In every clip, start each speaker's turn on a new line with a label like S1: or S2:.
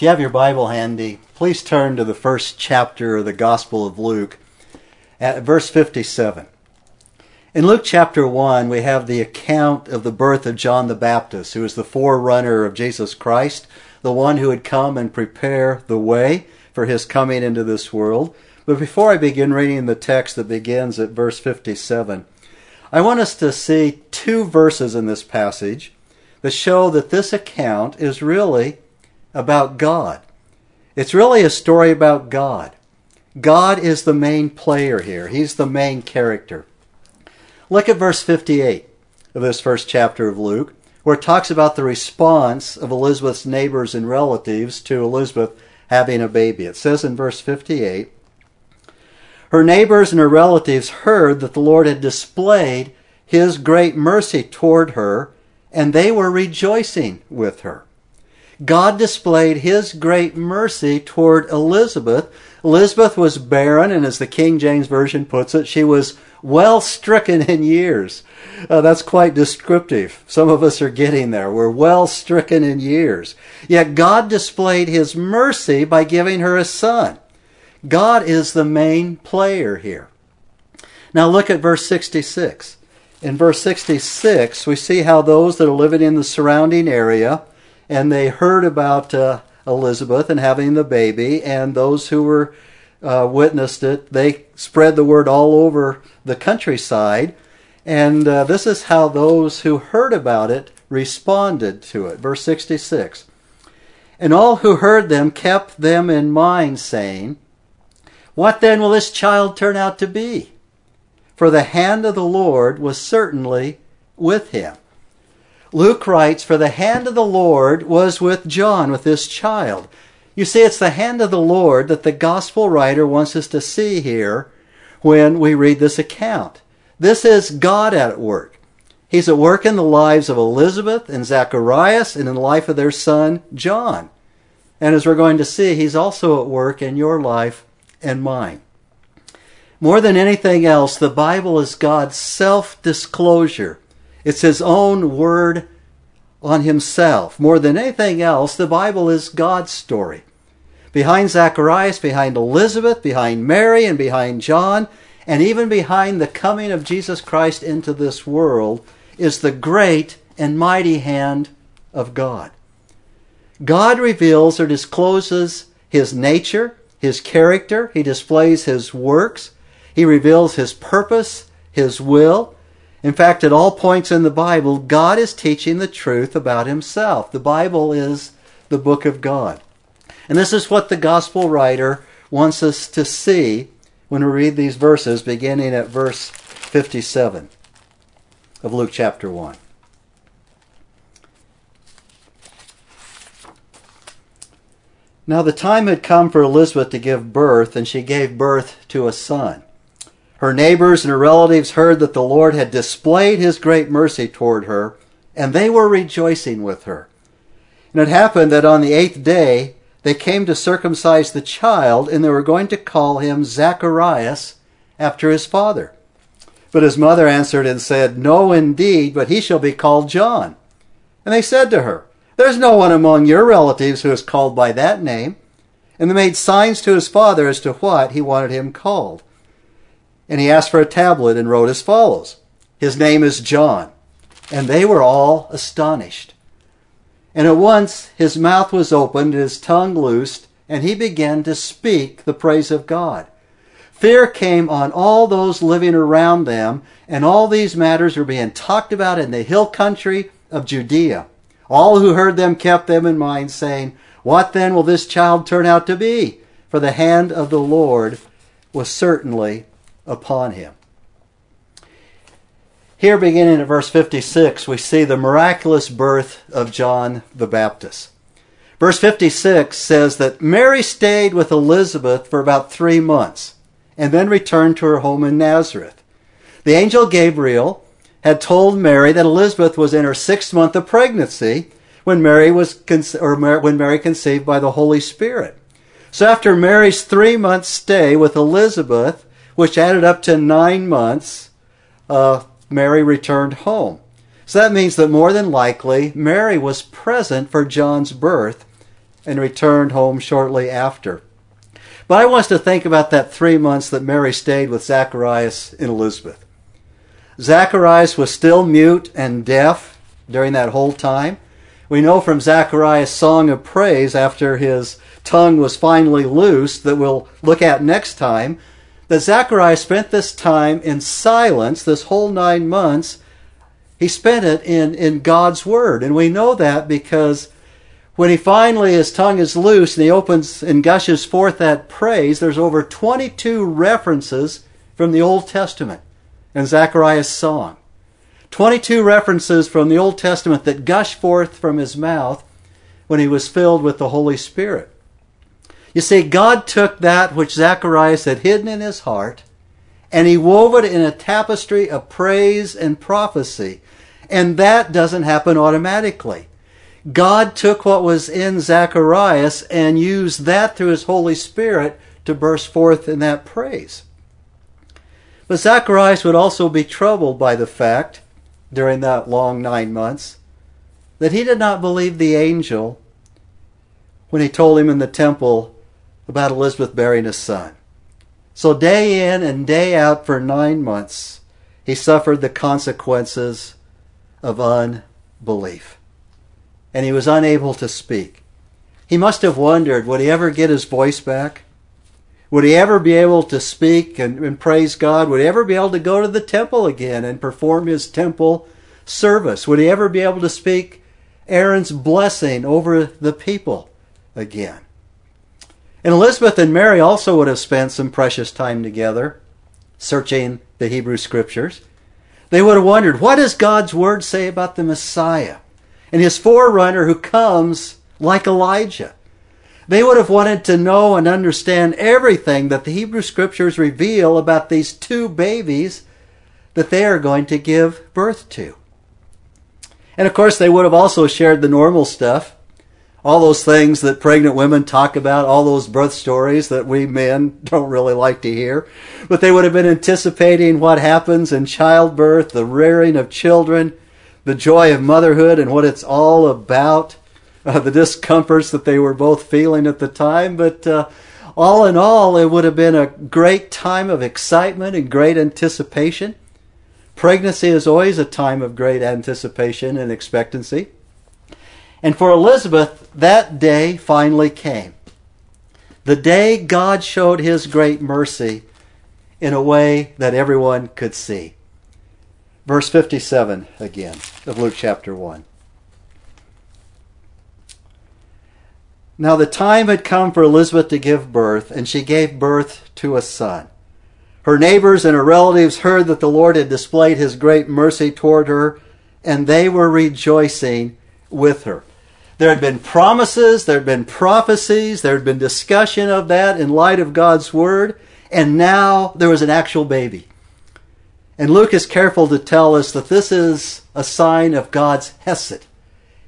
S1: If you have your Bible handy, please turn to the first chapter of the Gospel of Luke at verse 57. In Luke chapter 1, we have the account of the birth of John the Baptist, who is the forerunner of Jesus Christ, the one who would come and prepare the way for his coming into this world. But before I begin reading the text that begins at verse 57, I want us to see two verses in this passage that show that this account is really about God. It's really a story about God. God is the main player here. He's the main character. Look at verse 58 of this first chapter of Luke, where it talks about the response of Elizabeth's neighbors and relatives to Elizabeth having a baby. It says in verse 58 Her neighbors and her relatives heard that the Lord had displayed his great mercy toward her, and they were rejoicing with her. God displayed his great mercy toward Elizabeth. Elizabeth was barren, and as the King James Version puts it, she was well stricken in years. Uh, that's quite descriptive. Some of us are getting there. We're well stricken in years. Yet God displayed his mercy by giving her a son. God is the main player here. Now look at verse 66. In verse 66, we see how those that are living in the surrounding area and they heard about uh, Elizabeth and having the baby, and those who were uh, witnessed it, they spread the word all over the countryside. And uh, this is how those who heard about it responded to it. Verse 66. And all who heard them kept them in mind, saying, What then will this child turn out to be? For the hand of the Lord was certainly with him. Luke writes, For the hand of the Lord was with John, with this child. You see, it's the hand of the Lord that the gospel writer wants us to see here when we read this account. This is God at work. He's at work in the lives of Elizabeth and Zacharias and in the life of their son, John. And as we're going to see, he's also at work in your life and mine. More than anything else, the Bible is God's self disclosure it's his own word on himself. More than anything else, the Bible is God's story. Behind Zacharias, behind Elizabeth, behind Mary, and behind John, and even behind the coming of Jesus Christ into this world, is the great and mighty hand of God. God reveals or discloses his nature, his character, he displays his works, he reveals his purpose, his will, in fact, at all points in the Bible, God is teaching the truth about himself. The Bible is the book of God. And this is what the gospel writer wants us to see when we read these verses, beginning at verse 57 of Luke chapter 1. Now the time had come for Elizabeth to give birth, and she gave birth to a son. Her neighbors and her relatives heard that the Lord had displayed his great mercy toward her, and they were rejoicing with her. And it happened that on the eighth day they came to circumcise the child, and they were going to call him Zacharias after his father. But his mother answered and said, No, indeed, but he shall be called John. And they said to her, There's no one among your relatives who is called by that name. And they made signs to his father as to what he wanted him called and he asked for a tablet and wrote as follows His name is John. And they were all astonished. And at once his mouth was opened and his tongue loosed, and he began to speak the praise of God. Fear came on all those living around them, and all these matters were being talked about in the hill country of Judea. All who heard them kept them in mind, saying, What then will this child turn out to be? For the hand of the Lord was certainly upon him. Here, beginning at verse 56, we see the miraculous birth of John the Baptist. Verse 56 says that Mary stayed with Elizabeth for about three months and then returned to her home in Nazareth. The angel Gabriel had told Mary that Elizabeth was in her sixth month of pregnancy when Mary was or when Mary conceived by the Holy Spirit. So after Mary's three month stay with Elizabeth, which added up to nine months, uh, Mary returned home. So that means that more than likely, Mary was present for John's birth and returned home shortly after. But I want us to think about that three months that Mary stayed with Zacharias and Elizabeth. Zacharias was still mute and deaf during that whole time. We know from Zacharias' song of praise after his tongue was finally loosed that we'll look at next time that Zacharias spent this time in silence, this whole nine months. He spent it in, in God's Word. And we know that because when he finally, his tongue is loose and he opens and gushes forth that praise, there's over 22 references from the Old Testament in Zechariah's song. 22 references from the Old Testament that gush forth from his mouth when he was filled with the Holy Spirit. You see, God took that which Zacharias had hidden in his heart and he wove it in a tapestry of praise and prophecy. And that doesn't happen automatically. God took what was in Zacharias and used that through his Holy Spirit to burst forth in that praise. But Zacharias would also be troubled by the fact, during that long nine months, that he did not believe the angel when he told him in the temple about Elizabeth bearing a son. So, day in and day out for nine months, he suffered the consequences of unbelief. And he was unable to speak. He must have wondered would he ever get his voice back? Would he ever be able to speak and, and, praise God? Would he ever be able to go to the temple again and perform his temple service? Would he ever be able to speak Aaron's blessing over the people again? And Elizabeth and Mary also would have spent some precious time together searching the Hebrew scriptures. They would have wondered, what does God's word say about the Messiah and his forerunner who comes like Elijah? They would have wanted to know and understand everything that the Hebrew scriptures reveal about these two babies that they are going to give birth to. And of course, they would have also shared the normal stuff. All those things that pregnant women talk about, all those birth stories that we men don't really like to hear. But they would have been anticipating what happens in childbirth, the rearing of children, the joy of motherhood, and what it's all about uh, the discomforts that they were both feeling at the time. But uh, all in all, it would have been a great time of excitement and great anticipation. Pregnancy is always a time of great anticipation and expectancy. And for Elizabeth, that day finally came. The day God showed his great mercy in a way that everyone could see. Verse 57 again of Luke chapter 1. Now the time had come for Elizabeth to give birth, and she gave birth to a son. Her neighbors and her relatives heard that the Lord had displayed his great mercy toward her, and they were rejoicing with her. There had been promises, there had been prophecies, there had been discussion of that in light of God's word, and now there was an actual baby. And Luke is careful to tell us that this is a sign of God's Hesed,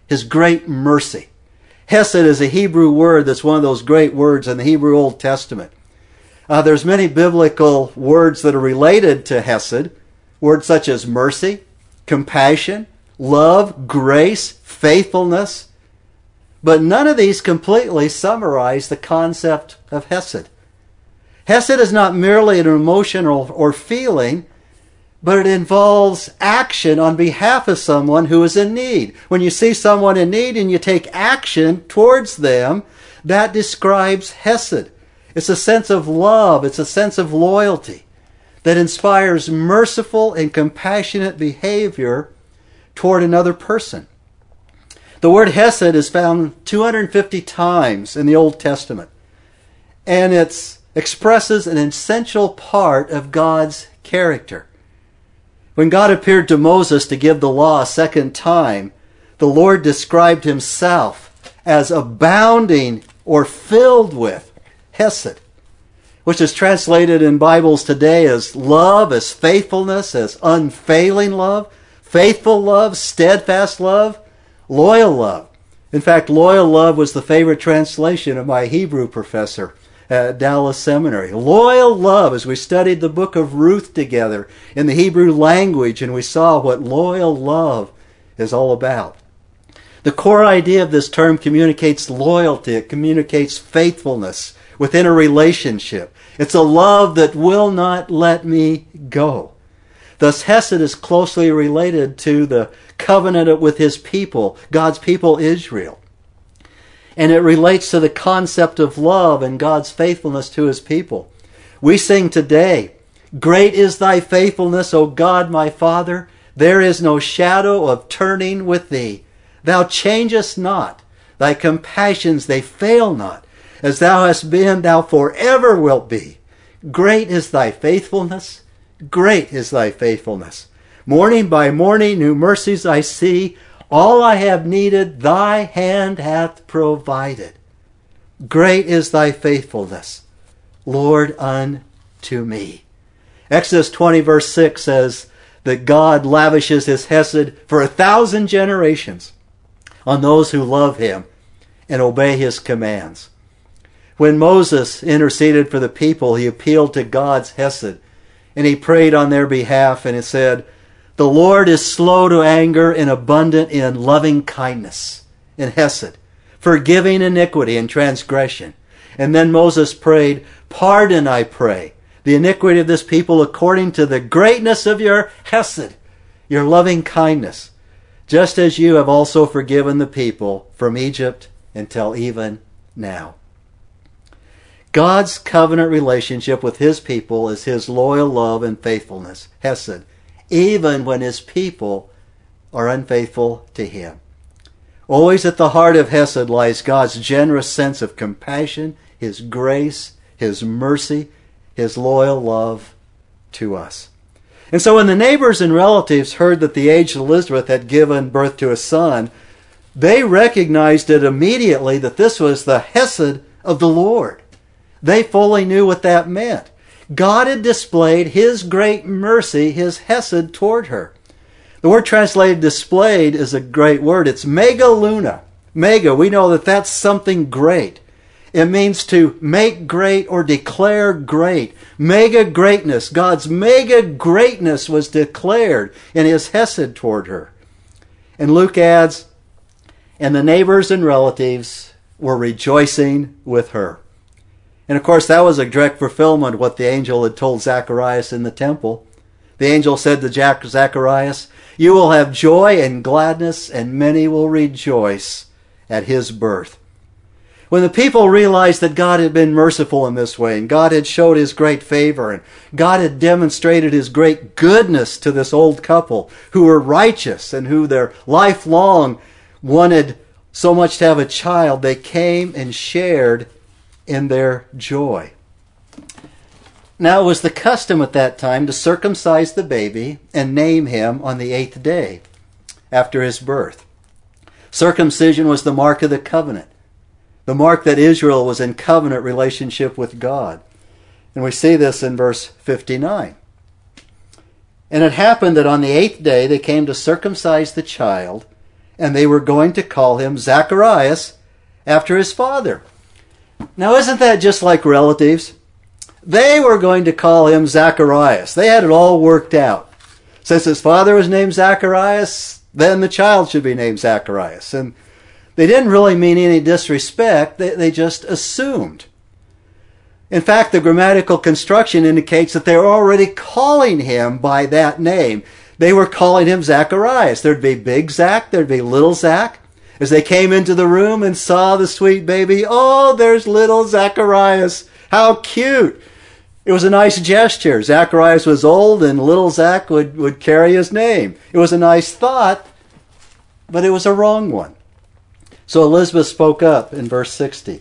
S1: his great mercy. Hesed is a Hebrew word that's one of those great words in the Hebrew Old Testament. Uh, there's many biblical words that are related to Hesed, words such as mercy, compassion, love, grace, faithfulness. But none of these completely summarize the concept of Hesed. Hesed is not merely an emotion or, or feeling, but it involves action on behalf of someone who is in need. When you see someone in need and you take action towards them, that describes Hesed. It's a sense of love, it's a sense of loyalty that inspires merciful and compassionate behavior toward another person. The word Hesed is found 250 times in the Old Testament, and it expresses an essential part of God's character. When God appeared to Moses to give the law a second time, the Lord described himself as abounding or filled with Hesed, which is translated in Bibles today as love, as faithfulness, as unfailing love, faithful love, steadfast love, loyal love. In fact, loyal love was the favorite translation of my Hebrew professor at Dallas Seminary. Loyal love, as we studied the book of Ruth together in the Hebrew language and we saw what loyal love is all about. The core idea of this term communicates loyalty, it communicates faithfulness within a relationship. It's a love that will not let me go. Thus, Hesed is closely related to the covenant with his people, God's people Israel. And it relates to the concept of love and God's faithfulness to his people. We sing today, Great is thy faithfulness, O God my Father. There is no shadow of turning with thee. Thou changest not. Thy compassions, they fail not. As thou hast been, thou forever wilt be. Great is thy faithfulness. Great is thy faithfulness. Morning by morning, new mercies I see. All I have needed, thy hand hath provided. Great is thy faithfulness, Lord, unto me. Exodus 20, verse 6 says that God lavishes his Hesed for a thousand generations on those who love him and obey his commands. When Moses interceded for the people, he appealed to God's Hesed and he prayed on their behalf and it said, The Lord is slow to anger and abundant in loving kindness, in Hesed, forgiving iniquity and transgression. And then Moses prayed, Pardon, I pray, the iniquity of this people according to the greatness of your Hesed, your loving kindness just as you have also forgiven the people from Egypt until even now. God's covenant relationship with his people is his loyal love and faithfulness, Hesed, even when his people are unfaithful to him. Always at the heart of Hesed lies God's generous sense of compassion, his grace, his mercy, his loyal love to us. And so when the neighbors and relatives heard that the aged Elizabeth had given birth to a son, they recognized it immediately that this was the Hesed of the Lord. They fully knew what that meant. God had displayed his great mercy, his Hesed toward her. The word translated displayed is a great word. It's megaluna. Mega, we know that that's something great. It means to make great or declare great. Mega greatness. God's mega greatness was declared in his Hesed toward her. And Luke adds, and the neighbors and relatives were rejoicing with her. And of course, that was a direct fulfillment of what the angel had told Zacharias in the temple. The angel said to Jack, Zacharias, You will have joy and gladness, and many will rejoice at his birth. When the people realized that God had been merciful in this way, and God had showed his great favor, and God had demonstrated his great goodness to this old couple who were righteous and who their lifelong wanted so much to have a child, they came and shared in their joy. Now it was the custom at that time to circumcise the baby and name him on the eighth day after his birth. Circumcision was the mark of the covenant the mark that Israel was in covenant relationship with God. And we see this in verse 59. And it happened that on the eighth day they came to circumcise the child, and they were going to call him Zacharias after his father. Now, isn't that just like relatives? They were going to call him Zacharias. They had it all worked out. Since his father was named Zacharias, then the child should be named Zacharias. And they didn't really mean any disrespect, they, they just assumed. In fact, the grammatical construction indicates that they were already calling him by that name. They were calling him Zacharias. There'd be Big Zach, there'd be Little Zach. As they came into the room and saw the sweet baby, oh, there's little Zacharias. How cute. It was a nice gesture. Zacharias was old and little Zach would, would carry his name. It was a nice thought, but it was a wrong one. So Elizabeth spoke up in verse 60.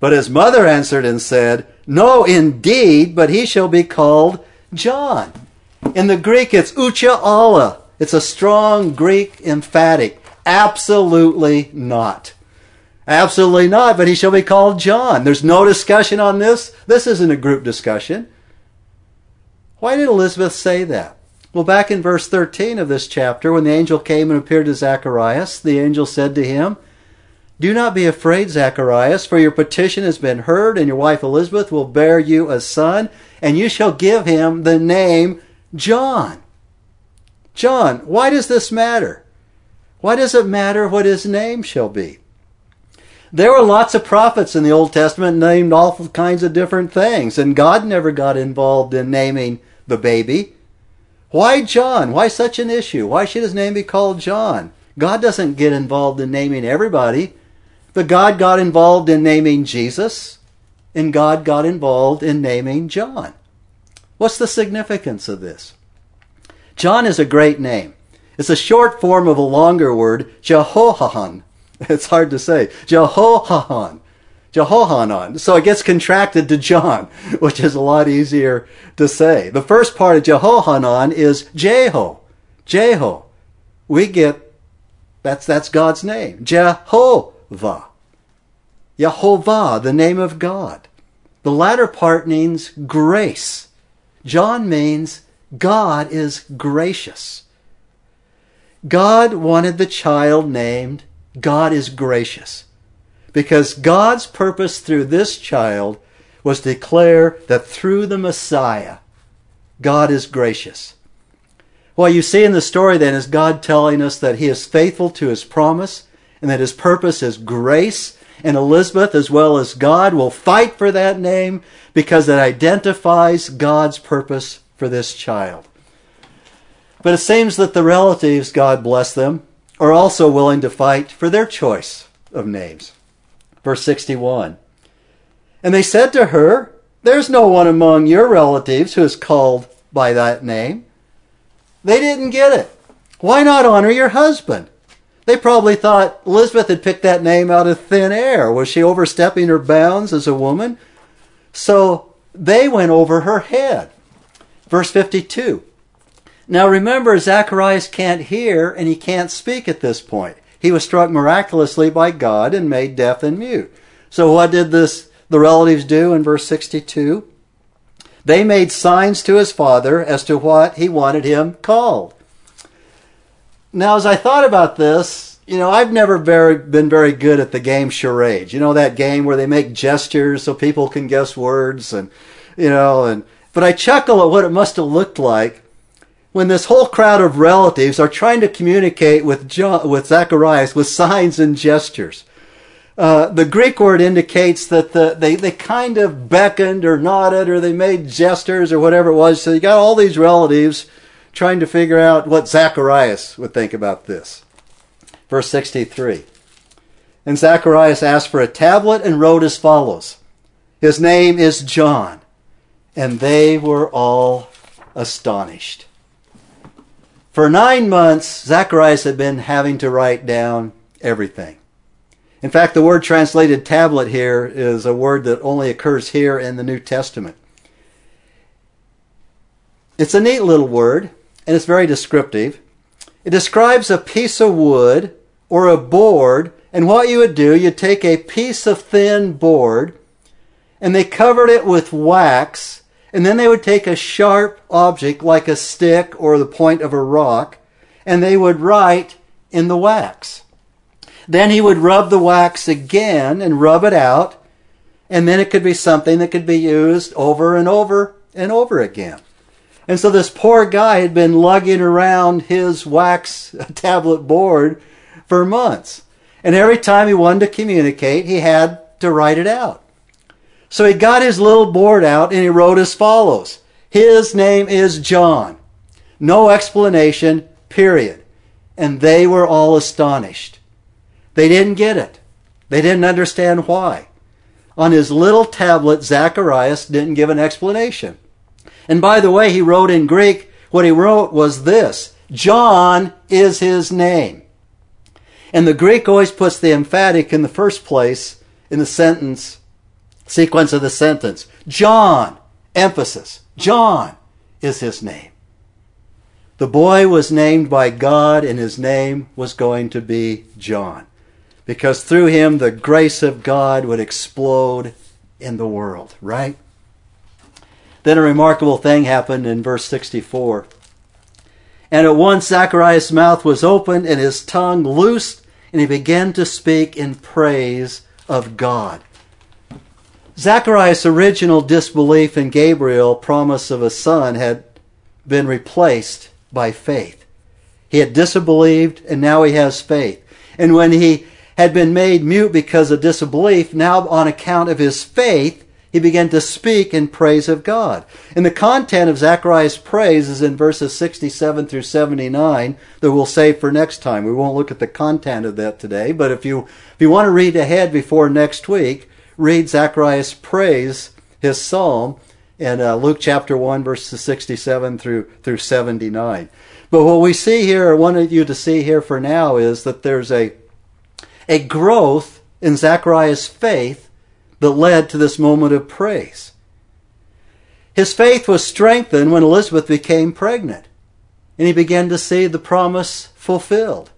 S1: But his mother answered and said, No, indeed, but he shall be called John. In the Greek, it's ouchi alla. It's a strong Greek emphatic. Absolutely not. Absolutely not, but he shall be called John. There's no discussion on this. This isn't a group discussion. Why did Elizabeth say that? Well, back in verse 13 of this chapter, when the angel came and appeared to Zacharias, the angel said to him, Do not be afraid, Zacharias, for your petition has been heard, and your wife Elizabeth will bear you a son, and you shall give him the name John. John, why does this matter? Why does it matter what his name shall be? There were lots of prophets in the Old Testament named all kinds of different things, and God never got involved in naming the baby. Why John? Why such an issue? Why should his name be called John? God doesn't get involved in naming everybody, but God got involved in naming Jesus, and God got involved in naming John. What's the significance of this? John is a great name. It's a short form of a longer word, Jehohanan. It's hard to say. Jehohanan. Jehohanan. So it gets contracted to John, which is a lot easier to say. The first part of Jehohanan is Jeho. Jeho. We get, that's, that's God's name. Jehovah. Yehovah, the name of God. The latter part means grace. John means God is gracious. God wanted the child named God is gracious. Because God's purpose through this child was to declare that through the Messiah, God is gracious. What you see in the story then is God telling us that He is faithful to His promise and that His purpose is grace. And Elizabeth, as well as God, will fight for that name because it identifies God's purpose for this child. But it seems that the relatives, God bless them, are also willing to fight for their choice of names. Verse 61. And they said to her, There's no one among your relatives who is called by that name. They didn't get it. Why not honor your husband? They probably thought Elizabeth had picked that name out of thin air. Was she overstepping her bounds as a woman? So they went over her head. Verse 52. Now remember, Zacharias can't hear and he can't speak at this point. He was struck miraculously by God and made deaf and mute. So what did this the relatives do in verse 62? They made signs to his father as to what he wanted him called. Now, as I thought about this, you know, I've never very, been very good at the game charades. You know, that game where they make gestures so people can guess words and, you know, and, but I chuckle at what it must have looked like when this whole crowd of relatives are trying to communicate with with Zacharias with signs and gestures. Uh, the Greek word indicates that the, they, they kind of beckoned or nodded or they made gestures or whatever it was. So you got all these relatives trying to figure out what Zacharias would think about this. Verse 63. And Zacharias asked for a tablet and wrote as follows His name is John. And they were all astonished. For nine months, Zacharias had been having to write down everything. In fact, the word translated tablet here is a word that only occurs here in the New Testament. It's a neat little word, and it's very descriptive. It describes a piece of wood or a board, and what you would do, you'd take a piece of thin board, and they covered it with wax, and then they would take a sharp object like a stick or the point of a rock, and they would write in the wax. Then he would rub the wax again and rub it out, and then it could be something that could be used over and over and over again. And so this poor guy had been lugging around his wax tablet board for months. And every time he wanted to communicate, he had to write it out. So he got his little board out and he wrote as follows His name is John. No explanation, period. And they were all astonished. They didn't get it. They didn't understand why. On his little tablet, Zacharias didn't give an explanation. And by the way, he wrote in Greek, what he wrote was this John is his name. And the Greek always puts the emphatic in the first place in the sentence sequence of the sentence. John, emphasis. John is his name. The boy was named by God, and his name was going to be John, because through him the grace of God would explode in the world, right? Then a remarkable thing happened in verse 64. And at once Zacharias' mouth was opened and his tongue loosed, and he began to speak in praise of God. Zacharias' original disbelief in Gabriel' promise of a son had been replaced by faith. He had disbelieved, and now he has faith. And when he had been made mute because of disbelief, now on account of his faith, he began to speak in praise of God. And the content of Zechariah's praise is in verses 67 through 79 that we'll save for next time. We won't look at the content of that today, but if you, if you want to read ahead before next week, read Zacharias praise, his psalm, in uh, Luke chapter 1, verses 67 through, through 79. But what we see here, I wanted you to see here for now, is that there's a, a growth in Zechariah's faith that led to this moment of praise. His faith was strengthened when Elizabeth became pregnant, and he began to see the promise fulfilled.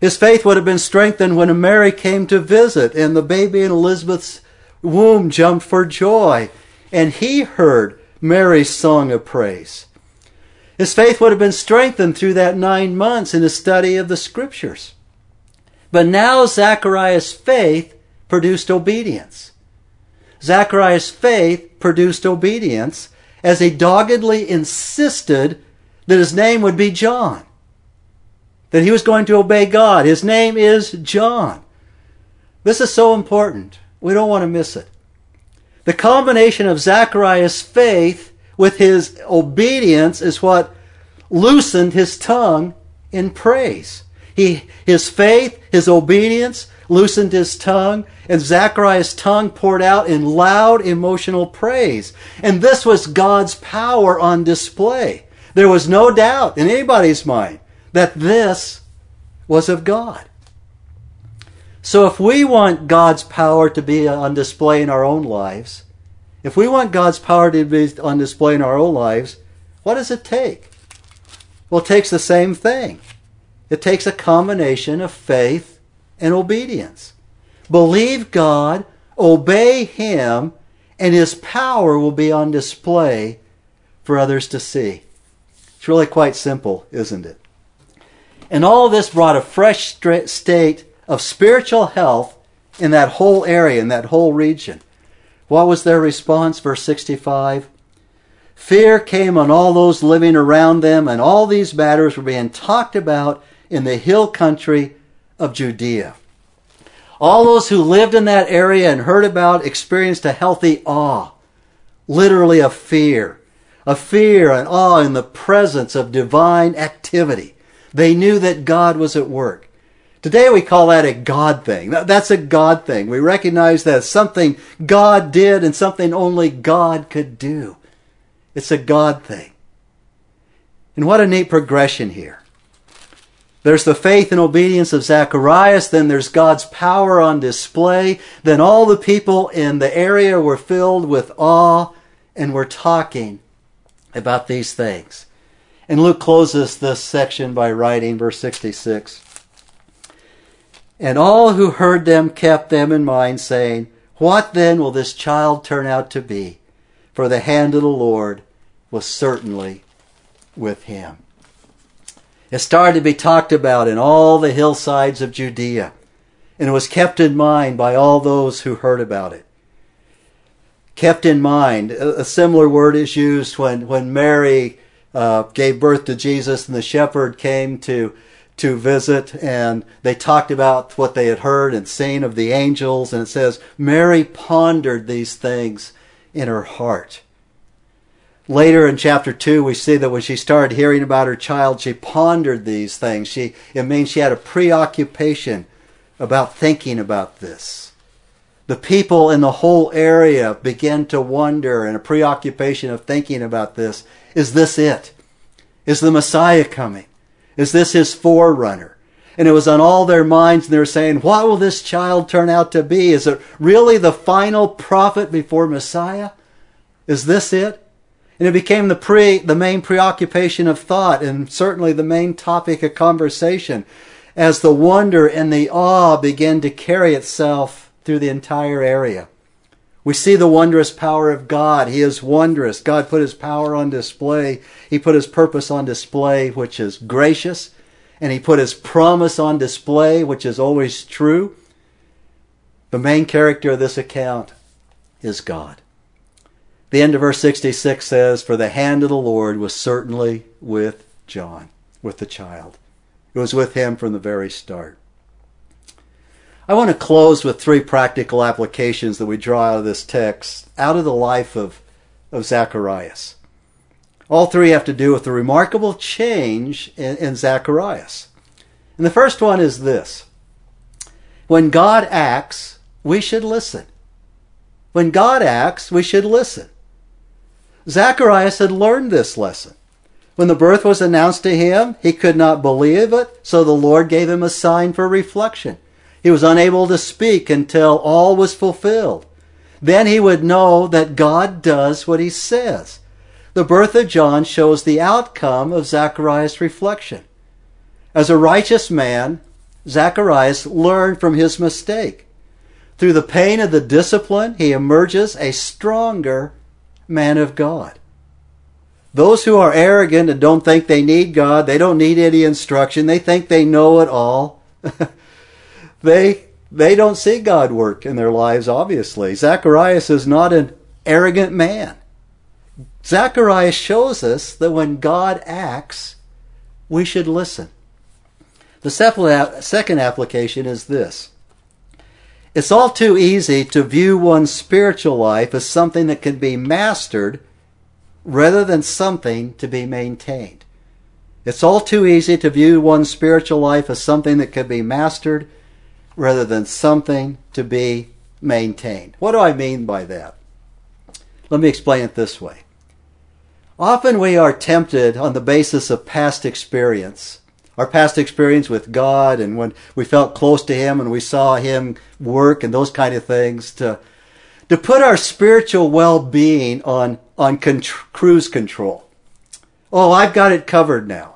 S1: His faith would have been strengthened when Mary came to visit, and the baby in Elizabeth's womb jumped for joy, and he heard Mary's song of praise. His faith would have been strengthened through that nine months in his study of the scriptures. But now Zachariah's faith produced obedience. Zachariah's faith produced obedience as he doggedly insisted that his name would be John. That he was going to obey God. His name is John. This is so important. We don't want to miss it. The combination of Zachariah's faith with his obedience is what loosened his tongue in praise. He, his faith, his obedience, loosened his tongue, and Zachariah's tongue poured out in loud emotional praise. And this was God's power on display. There was no doubt in anybody's mind that this was of God. So if we want God's power to be on display in our own lives, if we want God's power to be on display in our own lives, what does it take? Well, it takes the same thing. It takes a combination of faith and obedience. Believe God, obey Him, and His power will be on display for others to see. It's really quite simple, isn't it? And all this brought a fresh state of spiritual health in that whole area, in that whole region. What was their response? Verse 65. Fear came on all those living around them, and all these matters were being talked about in the hill country of Judea. All those who lived in that area and heard about experienced a healthy awe, literally a fear, a fear and awe in the presence of divine activity. They knew that God was at work. Today we call that a God thing. That's a God thing. We recognize that something God did and something only God could do. It's a God thing. And what a neat progression here. There's the faith and obedience of Zacharias. Then there's God's power on display. Then all the people in the area were filled with awe and were talking about these things. And Luke closes this section by writing, verse 66. And all who heard them kept them in mind, saying, What then will this child turn out to be? For the hand of the Lord was certainly with him. It started to be talked about in all the hillsides of Judea, and it was kept in mind by all those who heard about it. Kept in mind, a similar word is used when, when Mary uh, gave birth to Jesus and the shepherd came to, to visit, and they talked about what they had heard and seen of the angels, and it says, Mary pondered these things in her heart. Later in chapter 2, we see that when she started hearing about her child, she pondered these things. She, it means she had a preoccupation about thinking about this. The people in the whole area began to wonder in a preoccupation of thinking about this. Is this it? Is the Messiah coming? Is this his forerunner? And it was on all their minds, and they were saying, What will this child turn out to be? Is it really the final prophet before Messiah? Is this it? And it became the pre, the main preoccupation of thought and certainly the main topic of conversation as the wonder and the awe began to carry itself through the entire area. We see the wondrous power of God. He is wondrous. God put his power on display. He put his purpose on display, which is gracious. And he put his promise on display, which is always true. The main character of this account is God. The end of verse 66 says, For the hand of the Lord was certainly with John, with the child. It was with him from the very start. I want to close with three practical applications that we draw out of this text, out of the life of, of Zacharias. All three have to do with the remarkable change in, in Zacharias. And the first one is this. When God acts, we should listen. When God acts, we should listen. Zacharias had learned this lesson. When the birth was announced to him, he could not believe it, so the Lord gave him a sign for reflection. He was unable to speak until all was fulfilled. Then he would know that God does what he says. The birth of John shows the outcome of Zacharias' reflection. As a righteous man, Zacharias learned from his mistake. Through the pain of the discipline, he emerges a stronger man of God. Those who are arrogant and don't think they need God, they don't need any instruction, they think they know it all. they they don't see God work in their lives, obviously. Zacharias is not an arrogant man. Zacharias shows us that when God acts, we should listen. The second application is this. It's all too easy to view one's spiritual life as something that can be mastered rather than something to be maintained. It's all too easy to view one's spiritual life as something that can be mastered rather than something to be maintained. What do I mean by that? Let me explain it this way. Often we are tempted on the basis of past experience, our past experience with God and when we felt close to Him and we saw Him work and those kind of things to, to put our spiritual well-being on, on cruise control. Oh, I've got it covered now.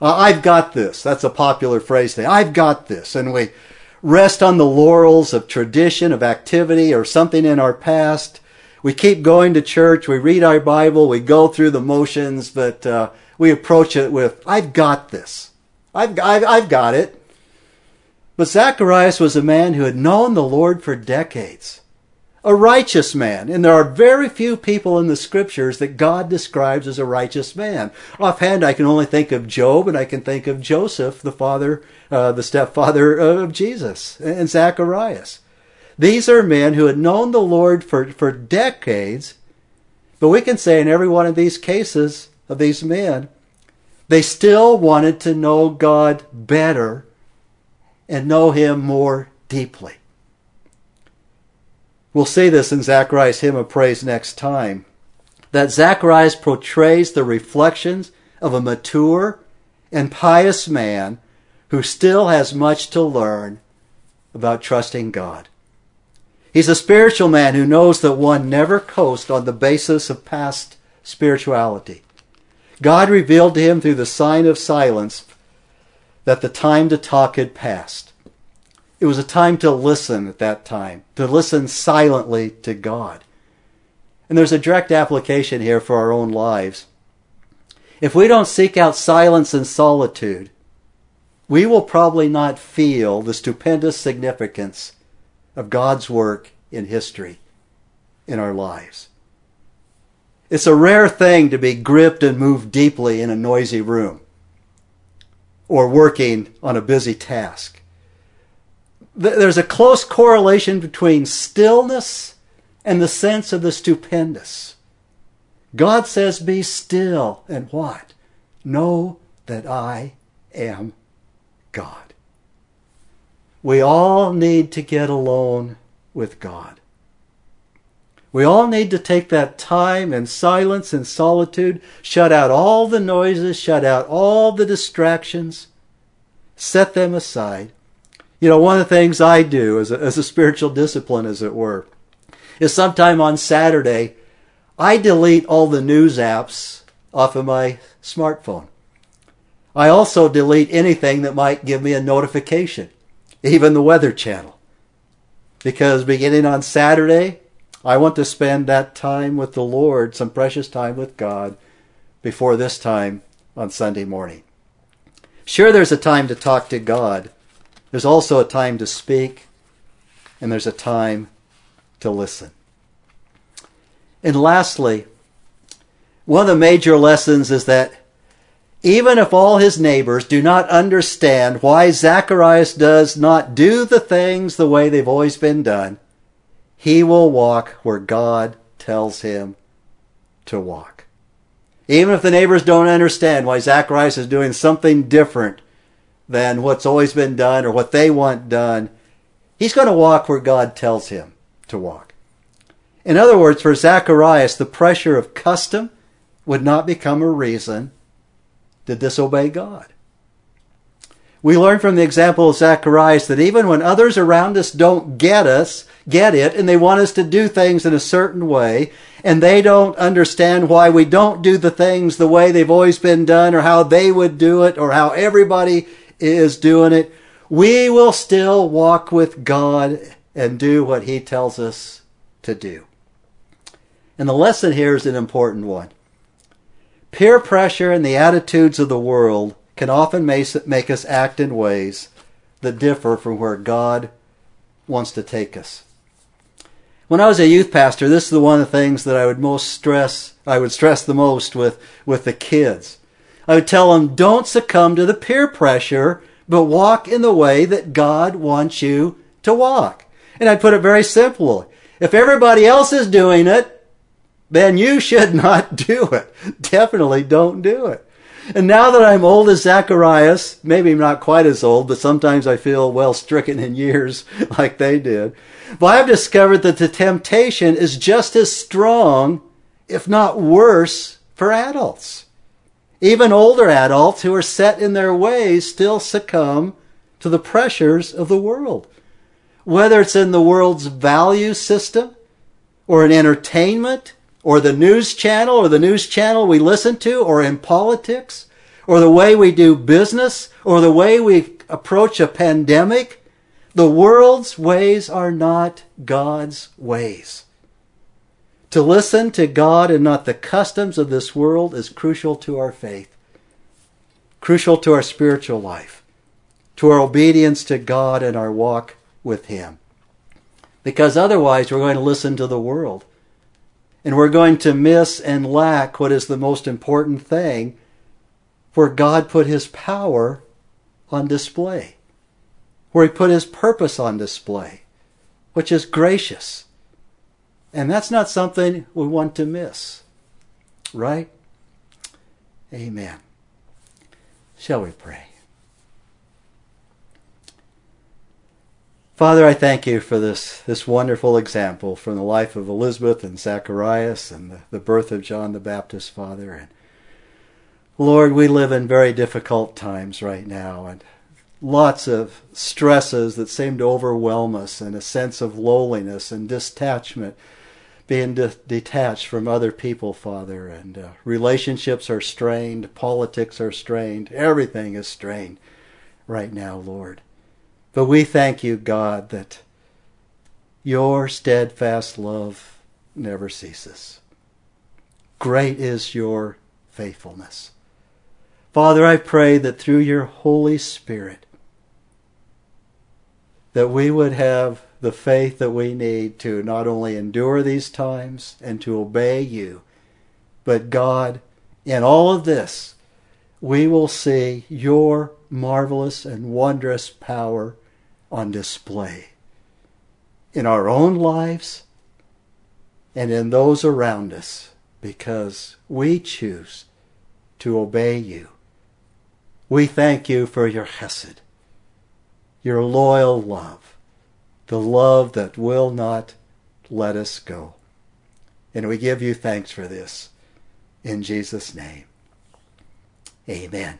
S1: Uh, I've got this. That's a popular phrase today. I've got this. And we, rest on the laurels of tradition, of activity, or something in our past. We keep going to church, we read our Bible, we go through the motions, but uh, we approach it with, I've got this. I've, I've, I've got it. But Zacharias was a man who had known the Lord for decades a righteous man. And there are very few people in the scriptures that God describes as a righteous man. Offhand, I can only think of Job and I can think of Joseph, the father, uh, the stepfather of Jesus, and Zacharias. These are men who had known the Lord for, for decades, but we can say in every one of these cases of these men, they still wanted to know God better and know Him more deeply. We'll see this in Zacharias' hymn of praise next time. That Zacharias portrays the reflections of a mature and pious man who still has much to learn about trusting God. He's a spiritual man who knows that one never coasts on the basis of past spirituality. God revealed to him through the sign of silence that the time to talk had passed. It was a time to listen at that time, to listen silently to God. And there's a direct application here for our own lives. If we don't seek out silence and solitude, we will probably not feel the stupendous significance of God's work in history in our lives. It's a rare thing to be gripped and moved deeply in a noisy room or working on a busy task there's a close correlation between stillness and the sense of the stupendous. God says, Be still, and what? Know that I am God. We all need to get alone with God. We all need to take that time in silence and solitude, shut out all the noises, shut out all the distractions, set them aside, you know, one of the things I do as a, as a spiritual discipline, as it were, is sometime on Saturday, I delete all the news apps off of my smartphone. I also delete anything that might give me a notification, even the Weather Channel. Because beginning on Saturday, I want to spend that time with the Lord, some precious time with God, before this time on Sunday morning. Sure, there's a time to talk to God, there's also a time to speak, and there's a time to listen. And lastly, one of the major lessons is that even if all his neighbors do not understand why Zacharias does not do the things the way they've always been done, he will walk where God tells him to walk. Even if the neighbors don't understand why Zacharias is doing something different than what's always been done or what they want done, he's going to walk where God tells him to walk. In other words, for Zacharias, the pressure of custom would not become a reason to disobey God. We learn from the example of Zacharias that even when others around us don't get us, get it, and they want us to do things in a certain way, and they don't understand why we don't do the things the way they've always been done, or how they would do it, or how everybody is doing it, we will still walk with God and do what He tells us to do. And the lesson here is an important one. Peer pressure and the attitudes of the world can often make us act in ways that differ from where God wants to take us. When I was a youth pastor, this is the one of the things that I would most stress, I would stress the most with, with the kids. I would tell them, don't succumb to the peer pressure, but walk in the way that God wants you to walk. And I'd put it very simply. If everybody else is doing it, then you should not do it. Definitely don't do it. And now that I'm old as Zacharias, maybe not quite as old, but sometimes I feel well stricken in years like they did. But I've discovered that the temptation is just as strong, if not worse, for adults. Even older adults who are set in their ways still succumb to the pressures of the world. Whether it's in the world's value system, or in entertainment, or the news channel or the news channel we listen to or in politics or the way we do business or the way we approach a pandemic. The world's ways are not God's ways. To listen to God and not the customs of this world is crucial to our faith, crucial to our spiritual life, to our obedience to God and our walk with Him. Because otherwise, we're going to listen to the world and we're going to miss and lack what is the most important thing where God put his power on display, where he put his purpose on display, which is gracious. And that's not something we want to miss, right? Amen. Shall we pray? Father, I thank you for this, this wonderful example from the life of Elizabeth and Zacharias and the, the birth of John the Baptist, Father. And Lord, we live in very difficult times right now and lots of stresses that seem to overwhelm us and a sense of loneliness and detachment, being de- detached from other people, Father. And uh, relationships are strained, politics are strained, everything is strained right now, Lord. But we thank you, God, that your steadfast love never ceases. Great is your faithfulness. Father, I pray that through your Holy Spirit, that we would have the faith that we need to not only endure these times and to obey you, but God, in all of this, we will see your marvelous and wondrous power on display in our own lives and in those around us because we choose to obey you. We thank you for your chesed, your loyal love, the love that will not let us go. And we give you thanks for this. In Jesus' name, amen.